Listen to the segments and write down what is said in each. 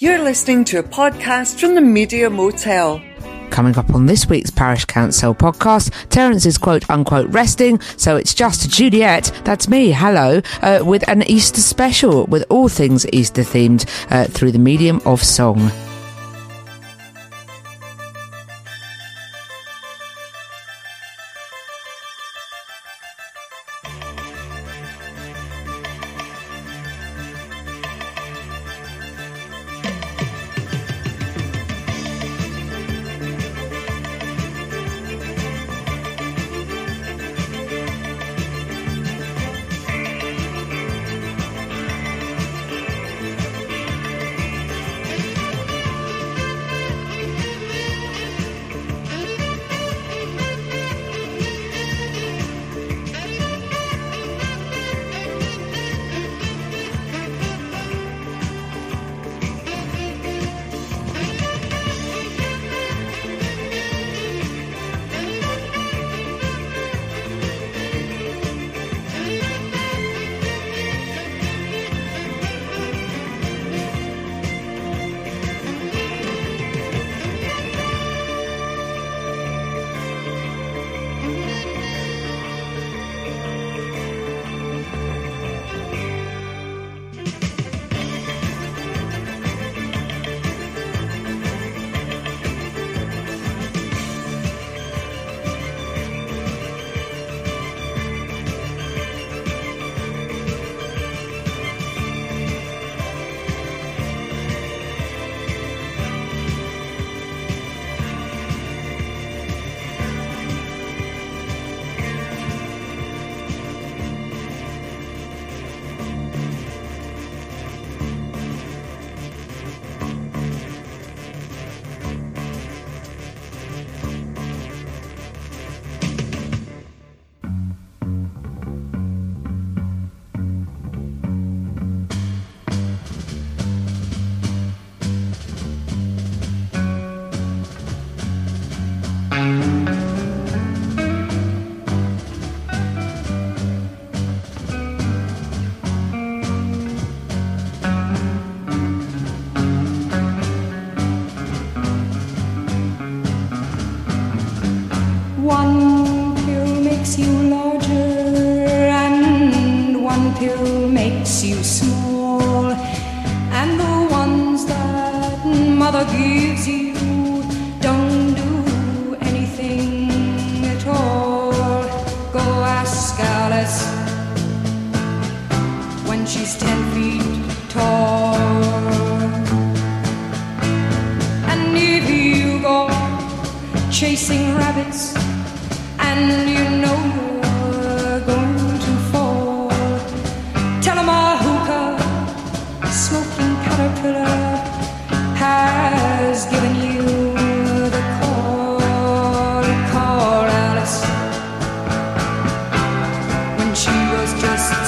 You're listening to a podcast from the Media Motel. Coming up on this week's Parish Council podcast, Terence is quote unquote resting, so it's just Juliet, that's me, hello, uh, with an Easter special with all things Easter themed uh, through the medium of song.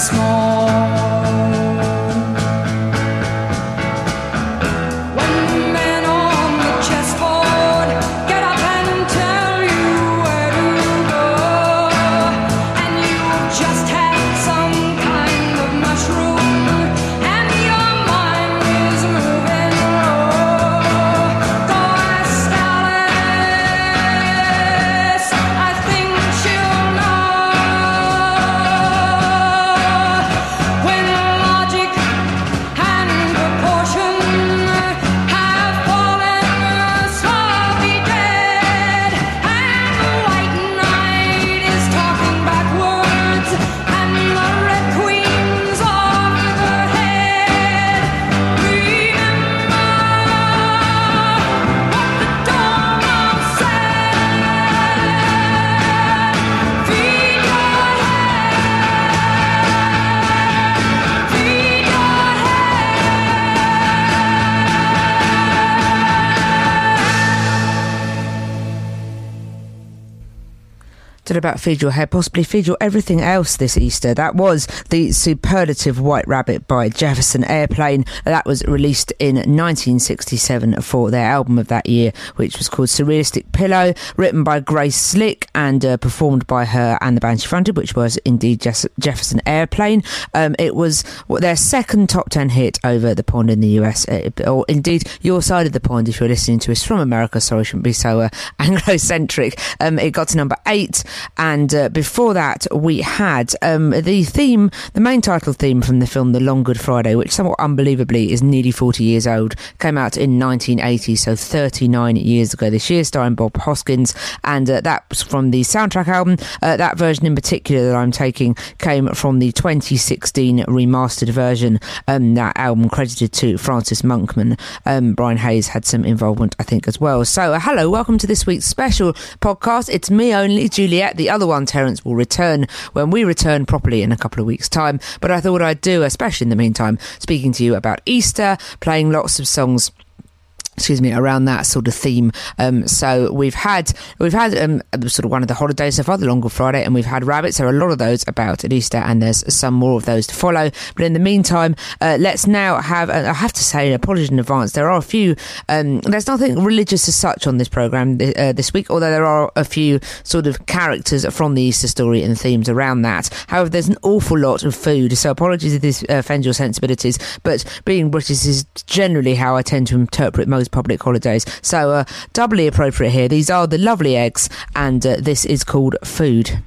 Small. About feed your head, possibly feed your everything else this Easter. That was the superlative White Rabbit by Jefferson Airplane. That was released in 1967 for their album of that year, which was called Surrealistic Pillow, written by Grace Slick and uh, performed by her and the band she fronted, which was indeed Jefferson Airplane. Um, it was their second top 10 hit over the pond in the US, uh, or indeed your side of the pond if you're listening to us from America. Sorry, I shouldn't be so uh, Anglo-centric. Um, it got to number eight and uh, before that, we had um, the theme, the main title theme from the film The Long Good Friday, which somewhat unbelievably is nearly 40 years old. Came out in 1980, so 39 years ago this year, starring Bob Hoskins. And uh, that was from the soundtrack album. Uh, that version in particular that I'm taking came from the 2016 remastered version. Um, that album credited to Francis Monkman. Um, Brian Hayes had some involvement, I think, as well. So, uh, hello, welcome to this week's special podcast. It's me only, Juliet. The other one, Terence, will return when we return properly in a couple of weeks' time. But I thought I'd do, especially in the meantime, speaking to you about Easter, playing lots of songs excuse me around that sort of theme. Um, so we've had we've had um, sort of one of the holidays so far the long friday and we've had rabbits. There are a lot of those about at easter and there's some more of those to follow. But in the meantime uh, let's now have uh, i have to say apology in advance. There are a few um, there's nothing religious as such on this program th- uh, this week although there are a few sort of characters from the easter story and themes around that. However there's an awful lot of food so apologies if this uh, offends your sensibilities but being british is generally how i tend to interpret most public holidays. So, uh, doubly appropriate here. These are the lovely eggs, and uh, this is called food.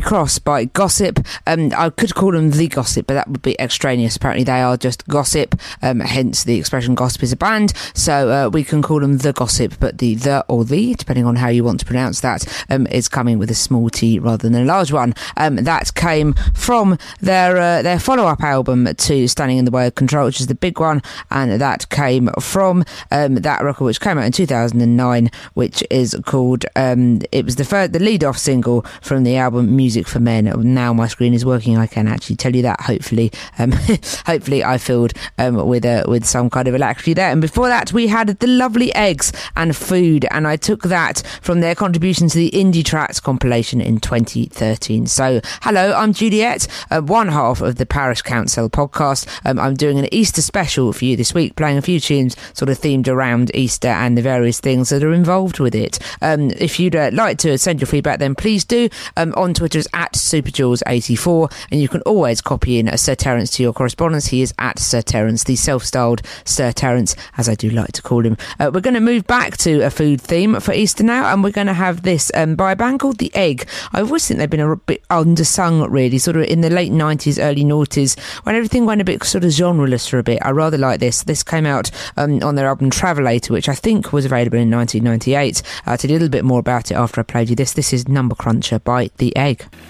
Cross by Gossip. Um, I could call them the Gossip, but that would be extraneous. Apparently, they are just Gossip. Um, hence the expression Gossip is a band. So uh, we can call them the Gossip, but the the or the, depending on how you want to pronounce that, um, is coming with a small t rather than a large one. Um, that came from their uh, their follow up album to Standing in the Way of Control, which is the big one, and that came from um, that record which came out in 2009, which is called. Um, it was the the lead off single from the album Music for Men. Now my screen is working. I can actually tell you that. Hopefully, um, hopefully I filled um, with a, with some kind of alacrity there. And before that, we had the lovely eggs and food, and I took that from their contribution to the Indie Tracks compilation in 2013. So, hello, I'm Juliet, uh, one half of the Parish Council podcast. Um, I'm doing an Easter special for you this week, playing a few tunes sort of themed around Easter and the various things that are involved with it. Um, if you'd uh, like to send your feedback, then please do. Um, on Twitter is at SuperJules84, and you can always copy in a Sir Terence to your correspondence. He is at Sir Terence, the self-styled Sir Terence, as I do like to call him. Uh, we're going to move back to a food theme for Easter now, and we're going to have this um, by a band called The Egg. I always think they've been a bit undersung, really, sort of in the late 90s, early noughties, when everything went a bit sort of genreless for a bit. I rather like this. This came out um, on their album Travelator, which I think was available in 1998. I'll tell you a little bit more about it after I played you this. This is Number Cruncher by The Egg break.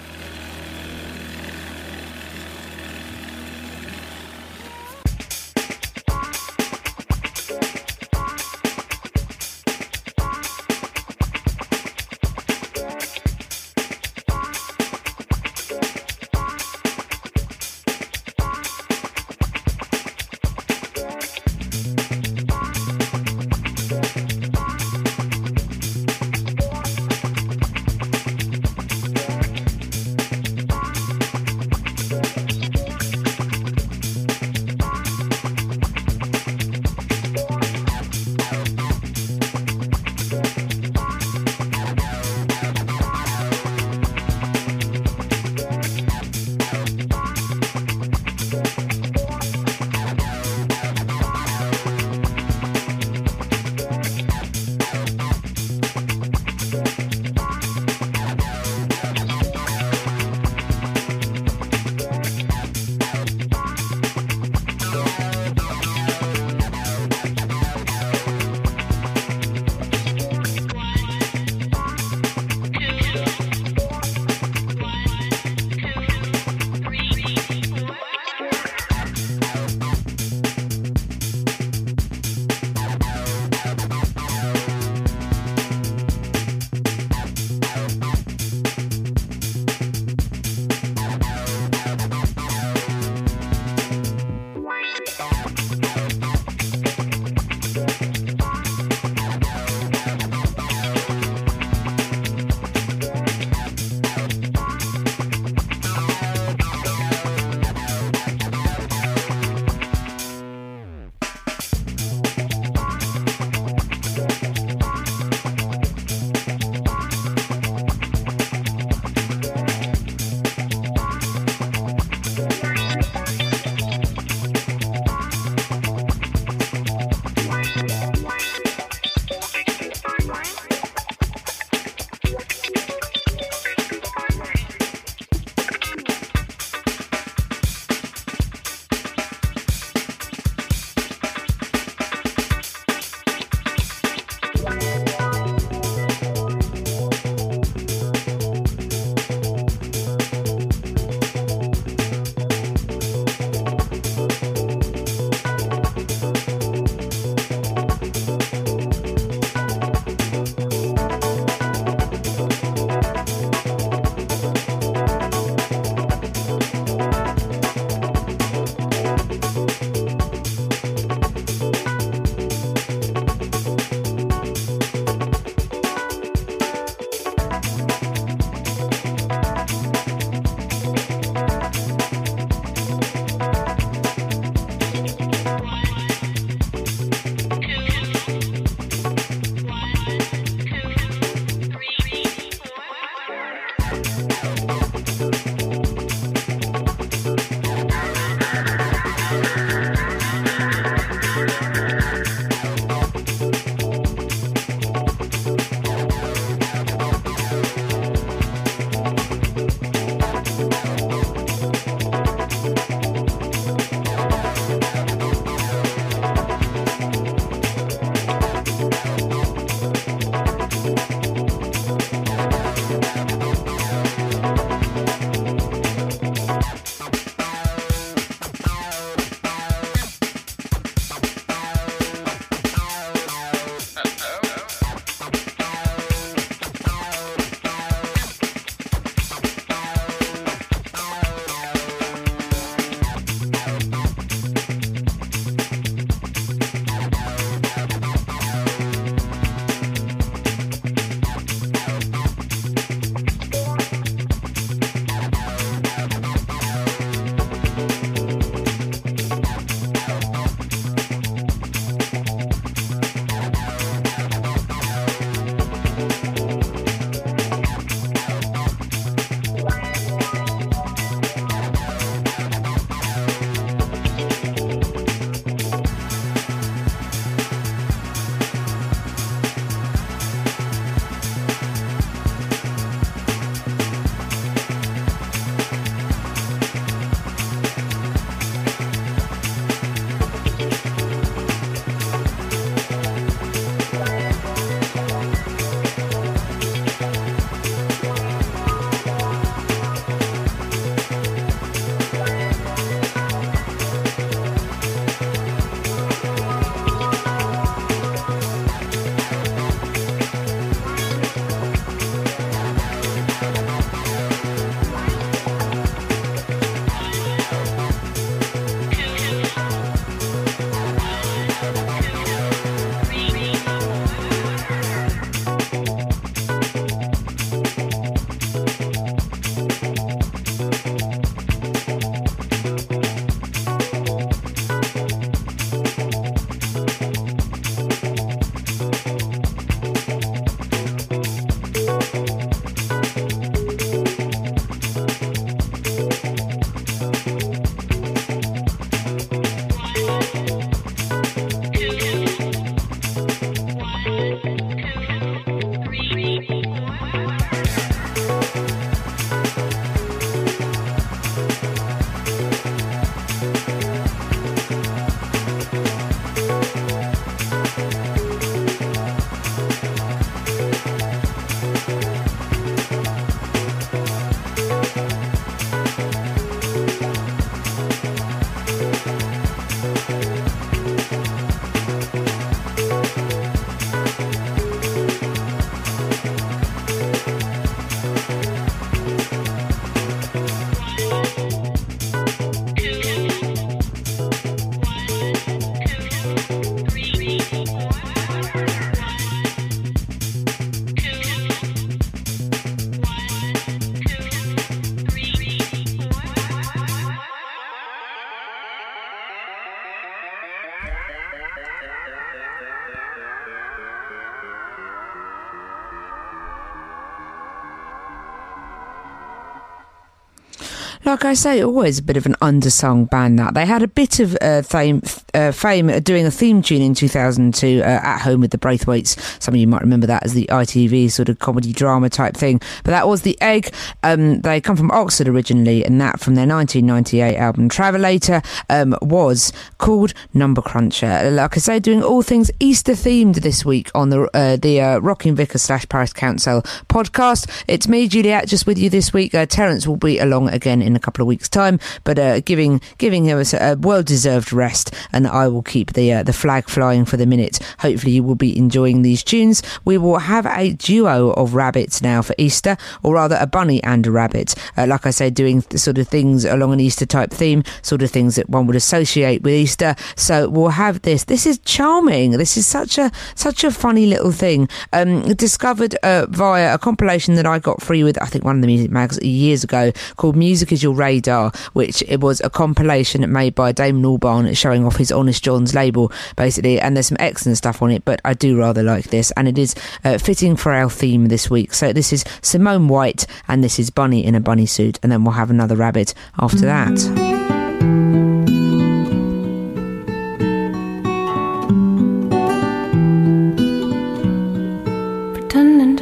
Like I say, always a bit of an undersung band. That they had a bit of uh, fame, uh, fame doing a theme tune in 2002 uh, at home with the Braithwaites. Some of you might remember that as the ITV sort of comedy drama type thing. But that was the Egg. Um, they come from Oxford originally, and that from their 1998 album Travelator um, was called Number Cruncher. Like I say, doing all things Easter themed this week on the uh, the uh, Rocking Vicar slash Parish Council podcast. It's me, Juliet, just with you this week. Uh, Terence will be along again in a couple of weeks' time, but uh, giving giving him a, a well deserved rest, and I will keep the uh, the flag flying for the minute. Hopefully, you will be enjoying these tunes. We will have a duo of rabbits now for Easter, or rather, a bunny and a rabbit. Uh, like I say, doing sort of things along an Easter type theme, sort of things that one would associate with Easter. So we'll have this. This is charming. This is such a such a funny little thing. Um, discovered uh, via a compilation that I got free with I think one of the music mags years ago called "Music Is Your Radar," which it was a compilation made by Damon Albarn showing off his Honest John's label basically. And there's some excellent stuff on it, but I do rather like this, and it is uh, fitting for our theme this week. So this is Simone White, and this is Bunny in a bunny suit, and then we'll have another rabbit after that.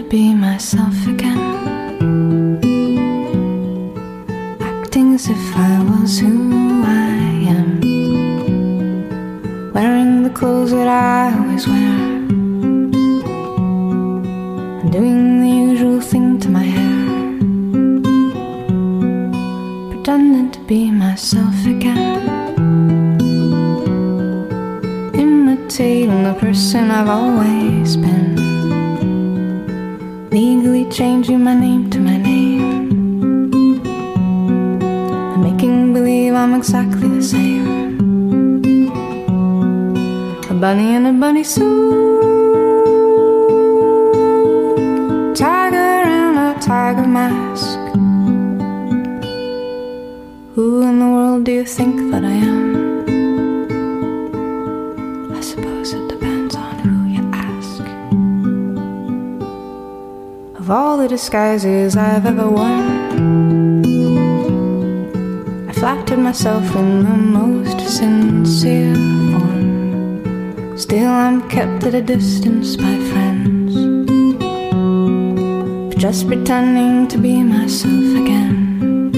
be myself again. Acting as if I was who I am. Wearing the clothes that I always wear. And doing the usual thing to my hair. Pretending to be myself again. Imitating the person I've always been legally changing my name to my name and making believe I'm exactly the same. Bunny in a bunny suit, tiger in a tiger mask. Who in the world do you think that I am? I suppose it depends on who you ask. Of all the disguises I've ever worn, I flattered myself in the most sincere. Still, I'm kept at a distance by friends just pretending to be myself again.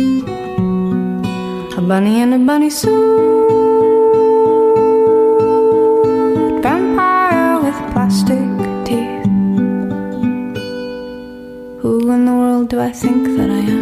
A bunny in a bunny suit, vampire with plastic teeth. Who in the world do I think that I am?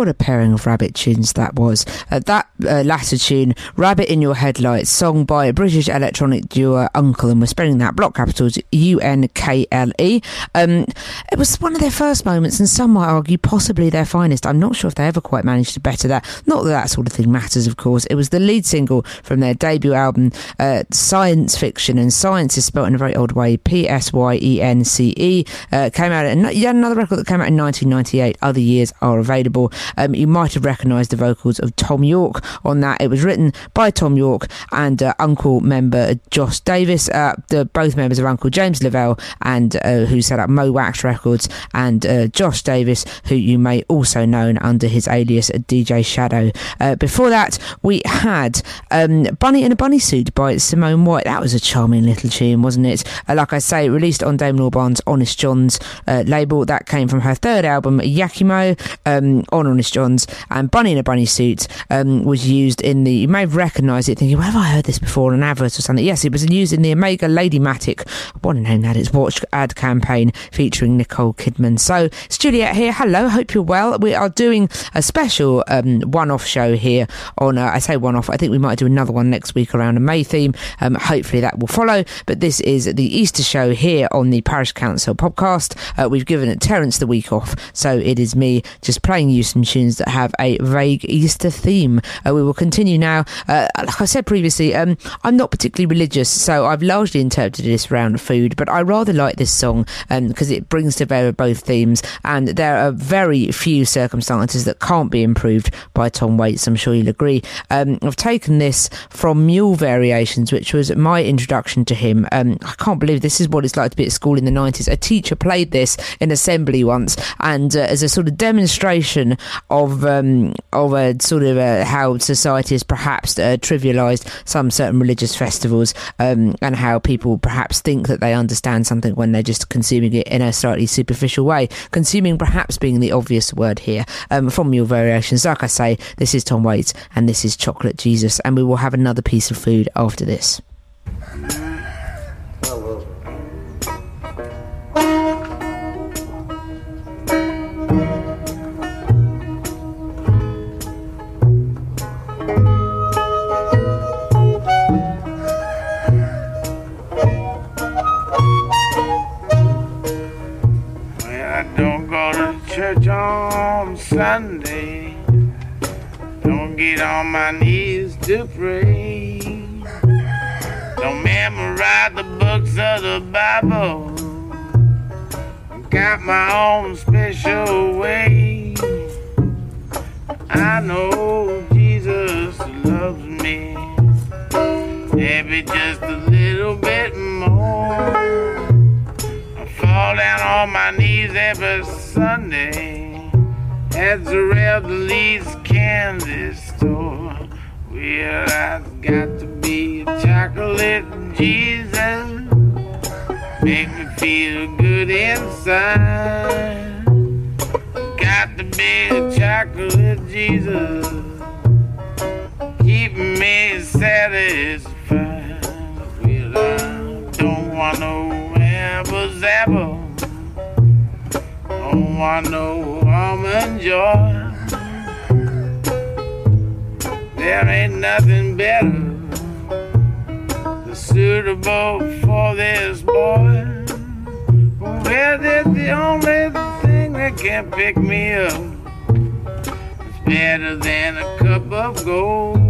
What a pairing of rabbit tunes that was. Uh, that uh, latter tune, Rabbit in Your Headlights, sung by a British electronic duo UNKLE, and we're spelling that block capitals U N K L E. Um, it was one of their first moments, and some might argue possibly their finest. I'm not sure if they ever quite managed to better that. Not that that sort of thing matters, of course. It was the lead single from their debut album, uh, Psyence Fiction, and science is spelled in a very odd way P S Y E N C E. Uh, came out, yet another record that came out in 1998. Other years are available. Um, you might have recognised the vocals of Thom Yorke on that. It was written by Thom Yorke and uh, UNKLE member Josh Davis, uh, the both members of UNKLE James Lavelle, and uh, who set up Mo Wax Records, and uh, Josh Davis, who you may also know under his alias DJ Shadow. Uh, before that, we had um, Bunny in a Bunny Suit by Simone White. That was a charming little tune, wasn't it? Uh, like I say, released on Damon Albarn's Honest Jon's label. That came from her third album, Yakiimo. Um, on Johns, and Bunny in a Bunny Suit um, was used in the. You may have recognised it, thinking, "Where have I heard this before?" on an advert or something. Yes, it was used in the Omega Ladymatic. What a name that is! Watch ad campaign featuring Nicole Kidman. So it's Juliet here. Hello, hope you're well. We are doing a special um, one-off show here on. Uh, I say one-off. I think we might do another one next week around a May theme. Um, hopefully that will follow. But this is the Easter show here on the Parish Council podcast. Uh, we've given it Terence the week off, so it is me just playing you some tunes that have a vague Easter theme. Uh, we will continue now. Uh, like I said previously, um, I'm not particularly religious, so I've largely interpreted this around food, but I rather like this song because it brings to bear both themes, and there are very few circumstances that can't be improved by Tom Waits. I'm sure you'll agree. Um, I've taken this from Mule Variations, which was my introduction to him. Um, I can't believe this is what it's like to be at school in the 90s. A teacher played this in assembly once, and uh, as a sort of demonstration of um, of a sort of uh, how society has perhaps uh, trivialised some certain religious festivals, um, and how people perhaps think that they understand something when they're just consuming it in a slightly superficial way. Consuming perhaps being the obvious word here. Um, from Mule variations, like I say, this is Tom Waits, and this is Chocolate Jesus, and we will have another piece of food after this. I don't go to church on Sunday. Don't get on my knees to pray. Don't memorize the books of the Bible. Got my own special way. I know Jesus loves me. Maybe just a little bit more. I fall down on my knees every Sunday at the Lee's candy store. Well, I've got to be a chocolate Jesus. Make me feel good inside. Got to be a chocolate Jesus. Keep me satisfied. Well, I don't want no Abba Zabba. Don't want no almond joy. There ain't nothing better suitable for this boy. Well, that's the only thing that can pick me up. It's better than a cup of gold.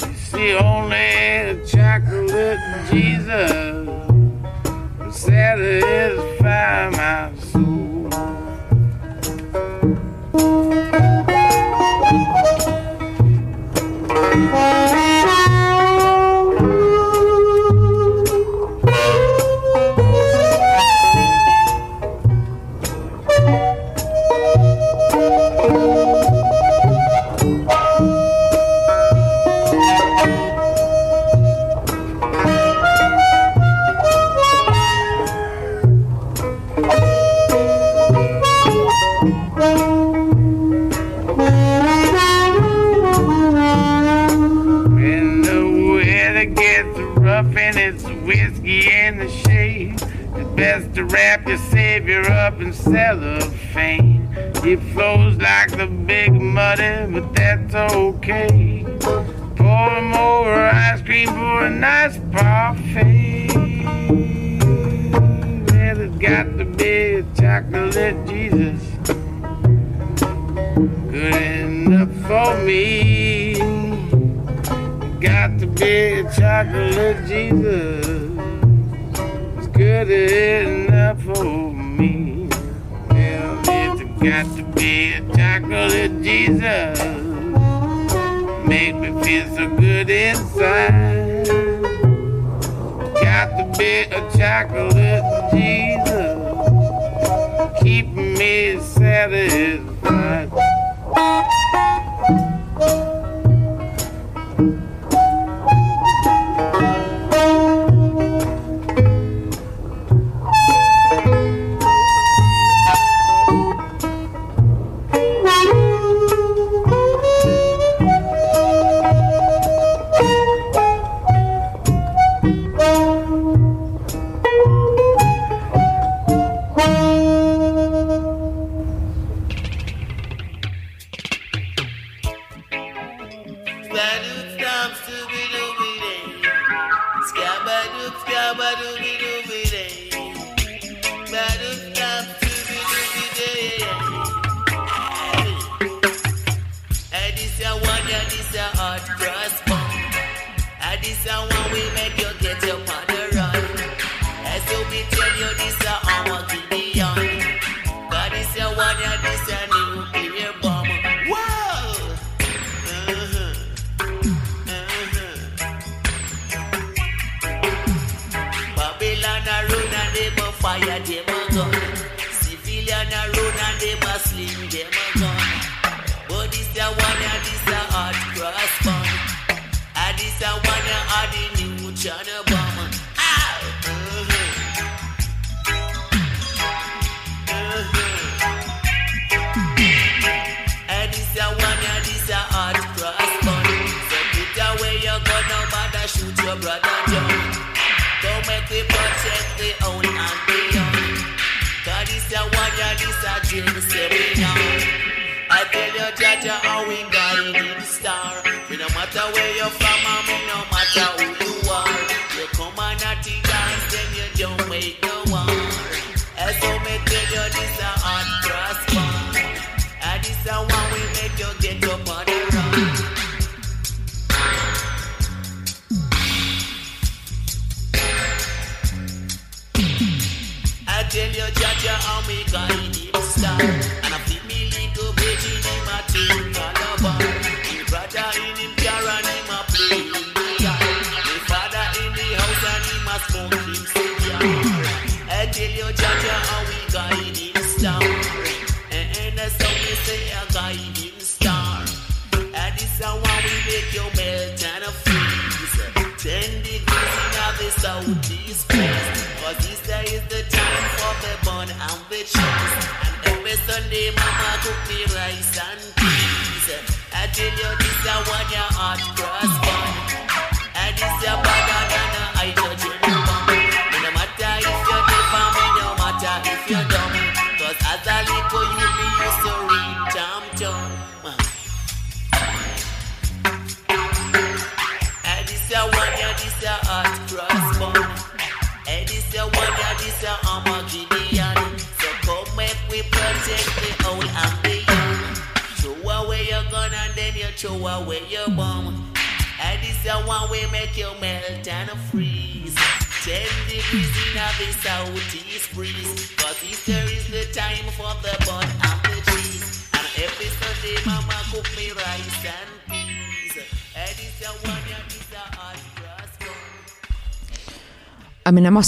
You see, only chocolate Jesus satisfy my soul. When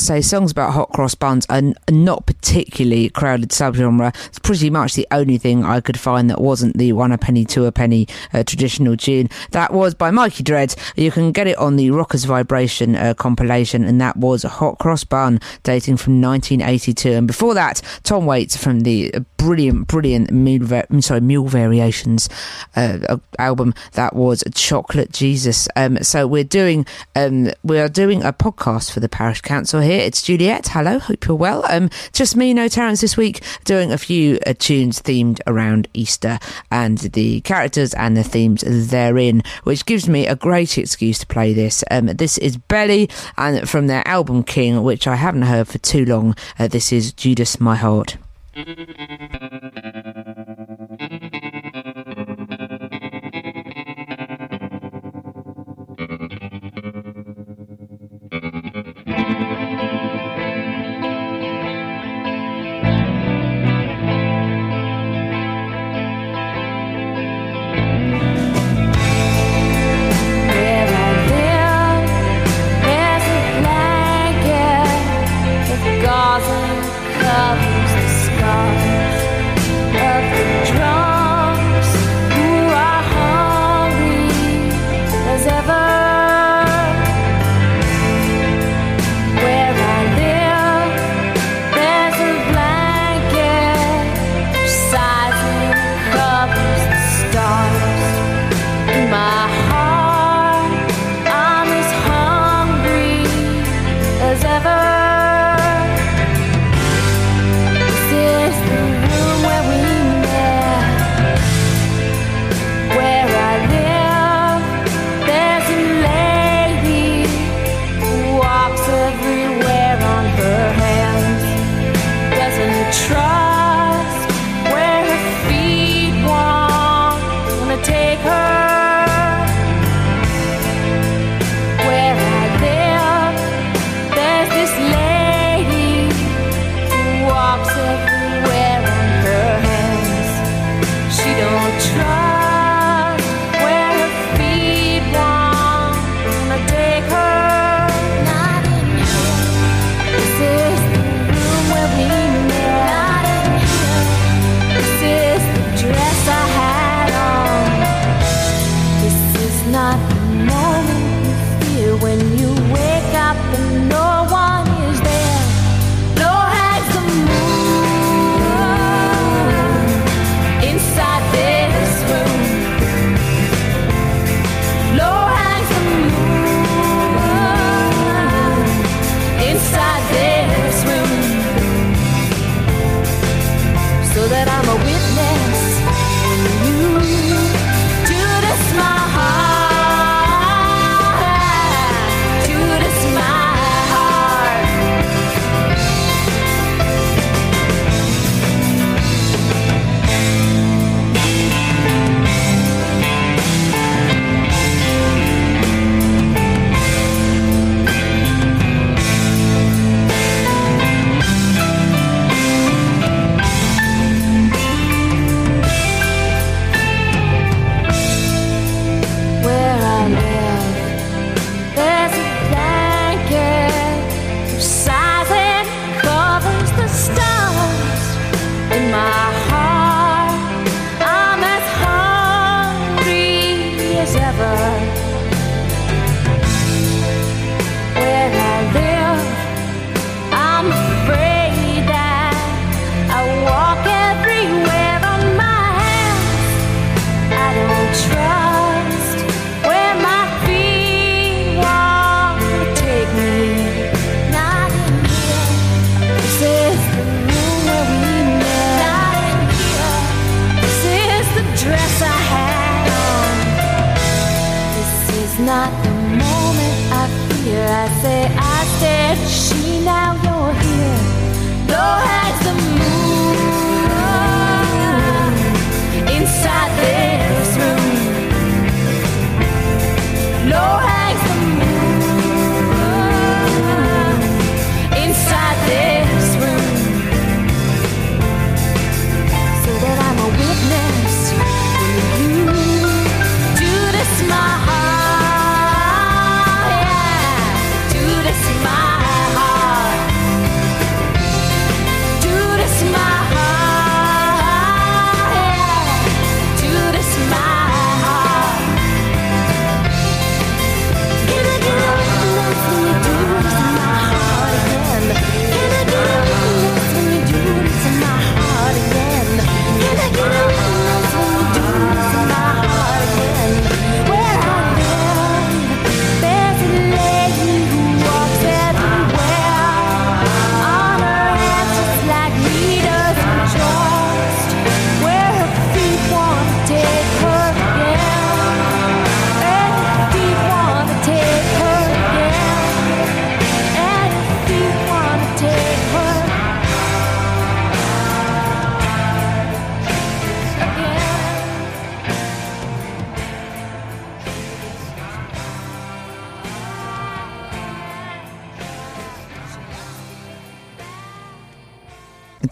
say songs about hot cross buns are, n- are not particularly crowded subgenre. It's pretty much the only thing I could find that wasn't the one a penny, two a penny uh, traditional tune. That was by Mikey Dread. You can get it on the Rockers Vibration uh, compilation, and that was Hot Cross Bun dating from 1982. And before that, Tom Waits from the brilliant, brilliant Mule, va- mm, sorry, Mule Variations uh, album. That was Chocolate Jesus. Um, so we're doing um, we are doing a podcast for the parish council here. It's Juliet. Hello, hope you're well. Um, just me, No Terrence, this week doing a few uh, tunes themed around Easter and the characters and the themes therein, which gives me a great excuse to play this. Um, this is Belly and from their album King, which I haven't heard for too long. Uh, this is Judas My Heart.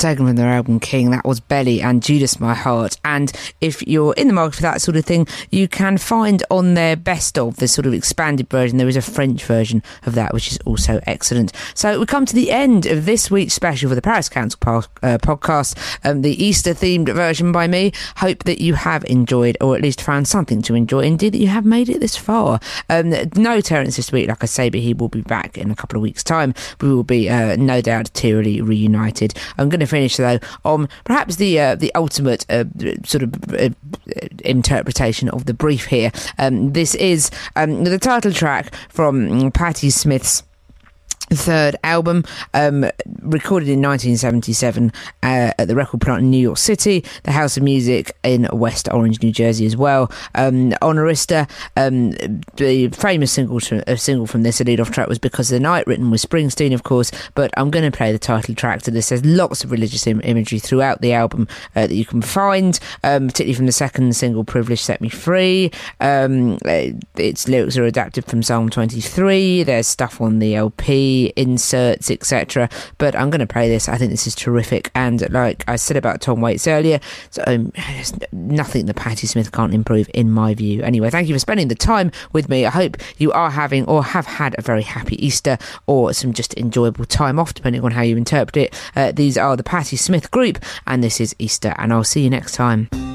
Taken from their album King. That was Belly and Judas My Heart. And if you're in the market for that sort of thing, you can find on their best of the sort of expanded version. There is a French version of that, which is also excellent. So we come to the end of this week's special for the Parish Council po- uh, podcast, um, the Easter themed version by me. Hope that you have enjoyed, or at least found something to enjoy. Indeed, that you have made it this far. Um, no Terence this week, like I say, but he will be back in a couple of weeks' time. We will be uh, no doubt tearily reunited. I'm going to finish though on perhaps the uh, the ultimate uh, sort of uh, interpretation of the brief here. Um, this is um, the title track from Patti Smith's third album, um, recorded in 1977 uh, at the record plant in New York City, the House of Music in West Orange, New Jersey as well. Um, Honorista, um, the famous single, to, uh, single from this, a lead off track was Because of the Night, written with Springsteen, of course, but I'm going to play the title track to this. There's lots of religious Im- imagery throughout the album uh, that you can find, um, particularly from the second single, Privilege Set Me Free. Um, uh, its lyrics are adapted from Psalm 23. There's stuff on the LP, inserts, etc. But I'm going to play this. I think this is terrific. And like I said about Tom Waits earlier, so, um, nothing that Patti Smith can't improve, in my view. Anyway, thank you for spending the time with me. I hope you are having or have had a very happy Easter or some just enjoyable time off, depending on how you interpret it. Uh, these are the Patti Smith Group, and this is Easter. And I'll see you next time.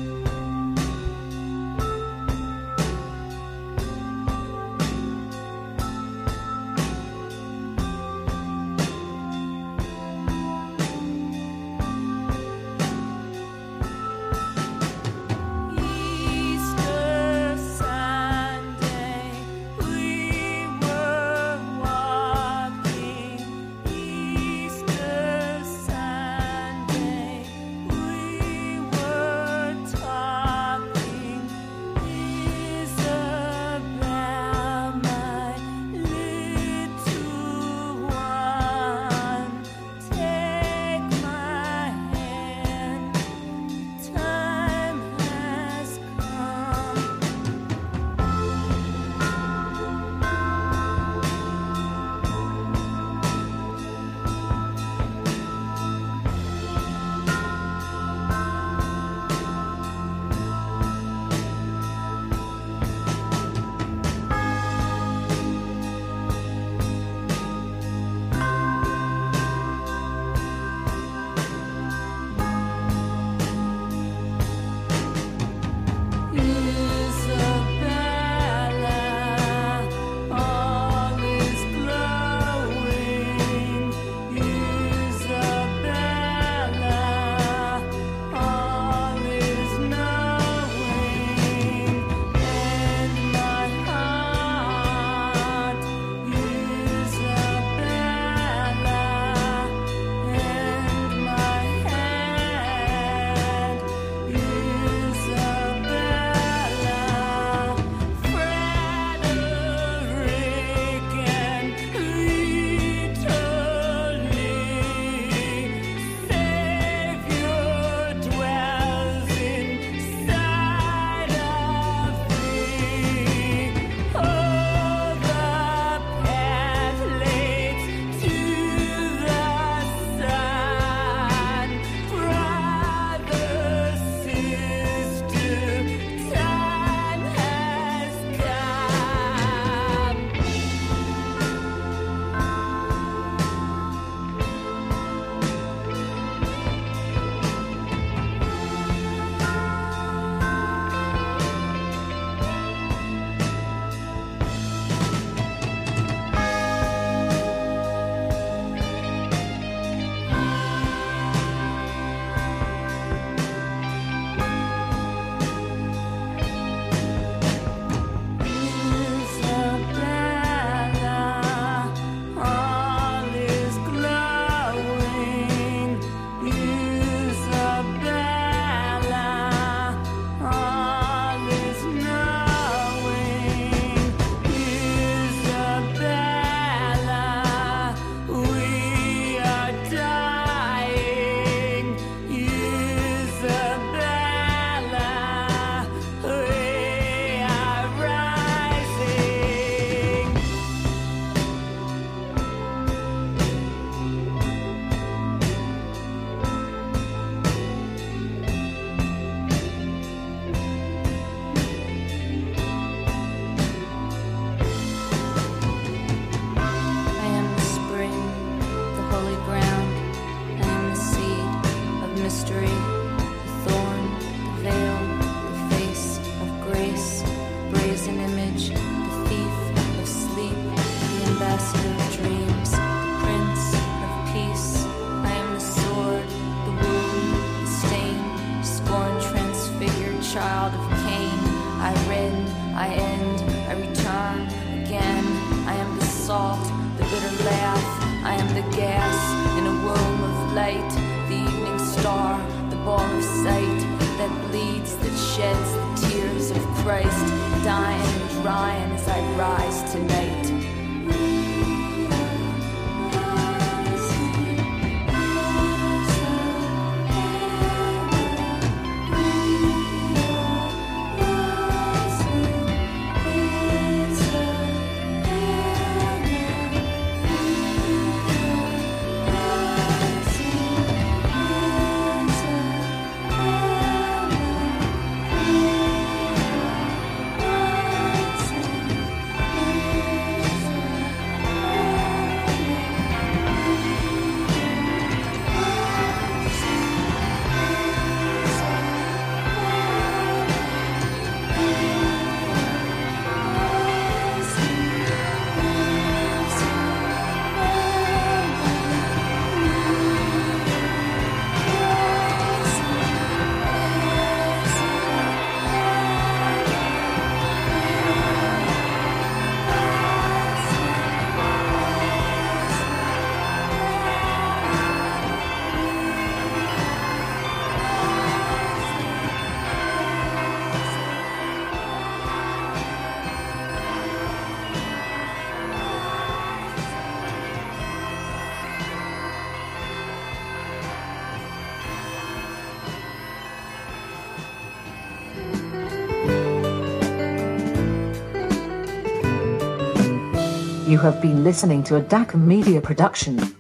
You have been listening to a DACA Media production.